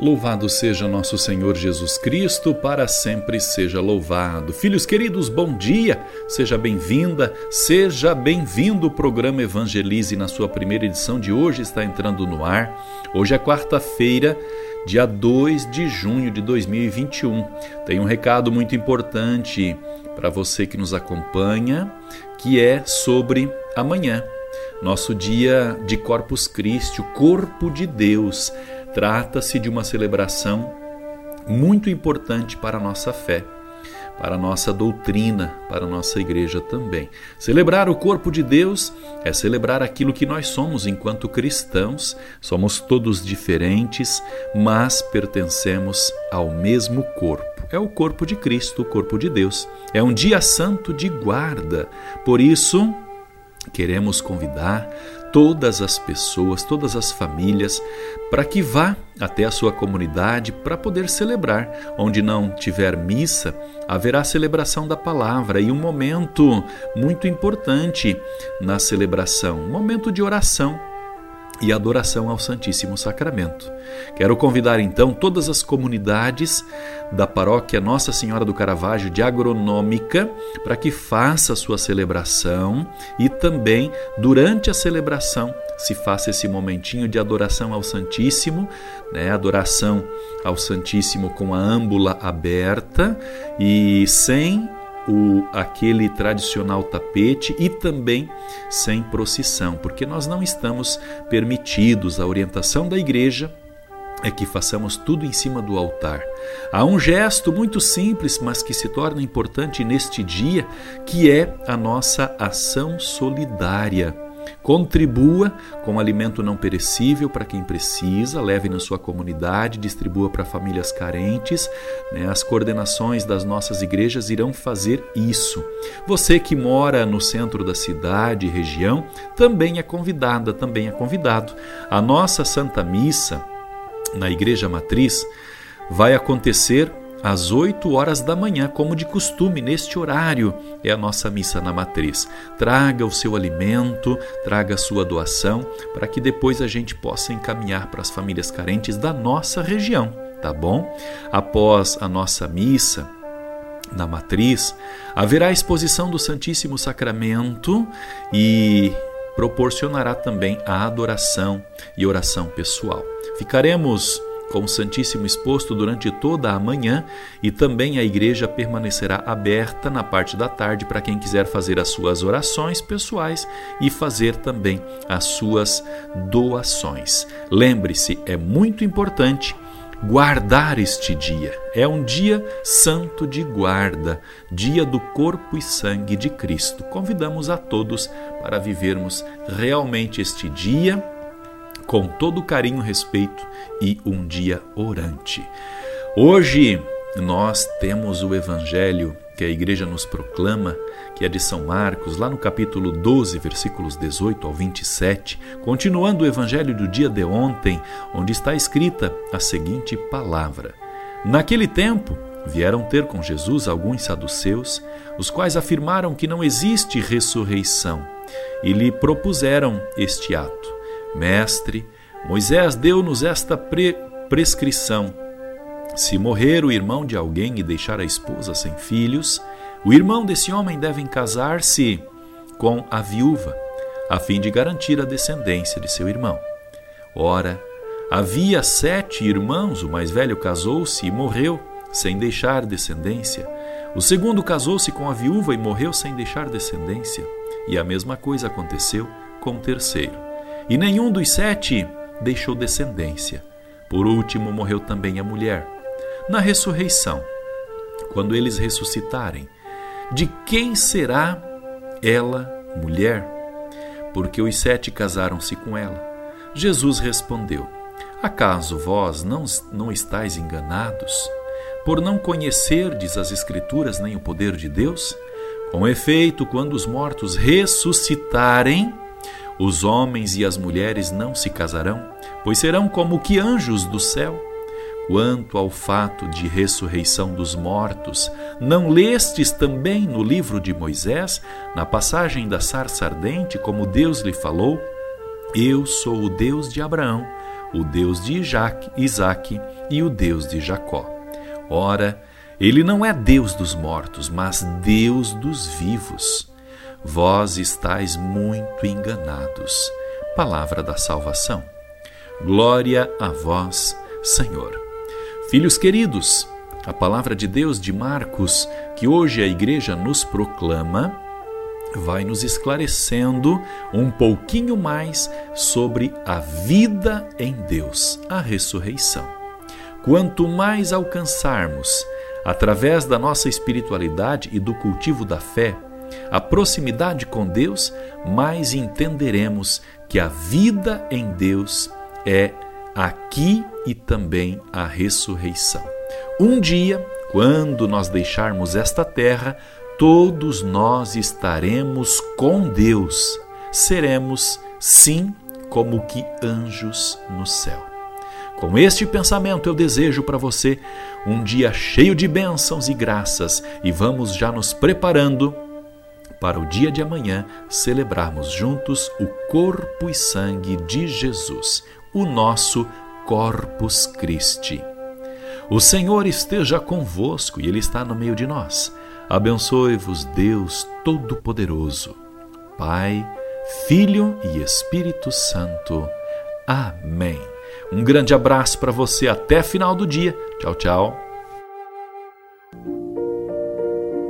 Louvado seja nosso Senhor Jesus Cristo, para sempre seja louvado. Filhos queridos, bom dia, seja bem-vinda, seja bem-vindo. O programa Evangelize, na sua primeira edição de hoje, está entrando no ar. Hoje é quarta-feira, dia 2 de junho de 2021. Tem um recado muito importante para você que nos acompanha, que é sobre amanhã, nosso dia de Corpus Christi, o corpo de Deus. Trata-se de uma celebração muito importante para a nossa fé, para a nossa doutrina, para a nossa igreja também. Celebrar o corpo de Deus é celebrar aquilo que nós somos enquanto cristãos. Somos todos diferentes, mas pertencemos ao mesmo corpo. É o corpo de Cristo, o corpo de Deus. É um dia santo de guarda. Por isso, queremos convidar todas as pessoas, todas as famílias, para que vá até a sua comunidade para poder celebrar. Onde não tiver missa, haverá celebração da palavra e um momento muito importante na celebração, um momento de oração e adoração ao Santíssimo Sacramento. Quero convidar então todas as comunidades da paróquia Nossa Senhora do Caravaggio de Agronômica para que faça a sua celebração e também durante a celebração se faça esse momentinho de adoração ao Santíssimo, né? Adoração ao Santíssimo com a âmbula aberta e sem o, aquele tradicional tapete e também sem procissão, porque nós não estamos permitidos, a orientação da igreja é que façamos tudo em cima do altar. Há um gesto muito simples, mas que se torna importante neste dia, que é a nossa ação solidária. Contribua com alimento não perecível para quem precisa, leve na sua comunidade, distribua para famílias carentes. Né? As coordenações das nossas igrejas irão fazer isso. Você que mora no centro da cidade e região também é convidada, também é convidado. A nossa Santa Missa na Igreja Matriz vai acontecer às 8 horas da manhã, como de costume, neste horário é a nossa missa na matriz. Traga o seu alimento, traga a sua doação, para que depois a gente possa encaminhar para as famílias carentes da nossa região, tá bom? Após a nossa missa, na matriz, haverá a exposição do Santíssimo Sacramento e proporcionará também a adoração e oração pessoal. Ficaremos com o Santíssimo exposto durante toda a manhã e também a igreja permanecerá aberta na parte da tarde para quem quiser fazer as suas orações pessoais e fazer também as suas doações. Lembre-se, é muito importante guardar este dia. É um dia santo de guarda, dia do corpo e sangue de Cristo. Convidamos a todos para vivermos realmente este dia com todo carinho, respeito e um dia orante. Hoje nós temos o evangelho que a igreja nos proclama, que é de São Marcos, lá no capítulo 12, versículos 18 ao 27, continuando o evangelho do dia de ontem, onde está escrita a seguinte palavra: Naquele tempo, vieram ter com Jesus alguns saduceus, os quais afirmaram que não existe ressurreição, e lhe propuseram este ato Mestre, Moisés deu-nos esta pre prescrição. Se morrer o irmão de alguém e deixar a esposa sem filhos, o irmão desse homem deve casar-se com a viúva, a fim de garantir a descendência de seu irmão. Ora, havia sete irmãos, o mais velho casou-se e morreu, sem deixar descendência. O segundo casou-se com a viúva e morreu sem deixar descendência. E a mesma coisa aconteceu com o terceiro. E nenhum dos sete deixou descendência. Por último, morreu também a mulher. Na ressurreição, quando eles ressuscitarem, de quem será ela mulher? Porque os sete casaram-se com ela. Jesus respondeu: Acaso vós não, não estáis enganados? Por não conhecerdes as Escrituras nem o poder de Deus? Com efeito, quando os mortos ressuscitarem, os homens e as mulheres não se casarão, pois serão como que anjos do céu. Quanto ao fato de ressurreição dos mortos, não lestes também no livro de Moisés, na passagem da sarça ardente, como Deus lhe falou? Eu sou o Deus de Abraão, o Deus de Isaac e o Deus de Jacó. Ora, ele não é Deus dos mortos, mas Deus dos vivos. Vós estáis muito enganados. Palavra da salvação. Glória a vós, Senhor. Filhos queridos, a palavra de Deus de Marcos, que hoje a igreja nos proclama, vai nos esclarecendo um pouquinho mais sobre a vida em Deus, a ressurreição. Quanto mais alcançarmos, através da nossa espiritualidade e do cultivo da fé, a proximidade com Deus, mais entenderemos que a vida em Deus é aqui e também a ressurreição. Um dia, quando nós deixarmos esta terra, todos nós estaremos com Deus. Seremos, sim, como que anjos no céu. Com este pensamento eu desejo para você um dia cheio de bênçãos e graças e vamos já nos preparando para o dia de amanhã celebrarmos juntos o corpo e sangue de Jesus, o nosso Corpus Christi. O Senhor esteja convosco e Ele está no meio de nós. Abençoe-vos, Deus Todo-Poderoso, Pai, Filho e Espírito Santo. Amém. Um grande abraço para você até final do dia. Tchau, tchau.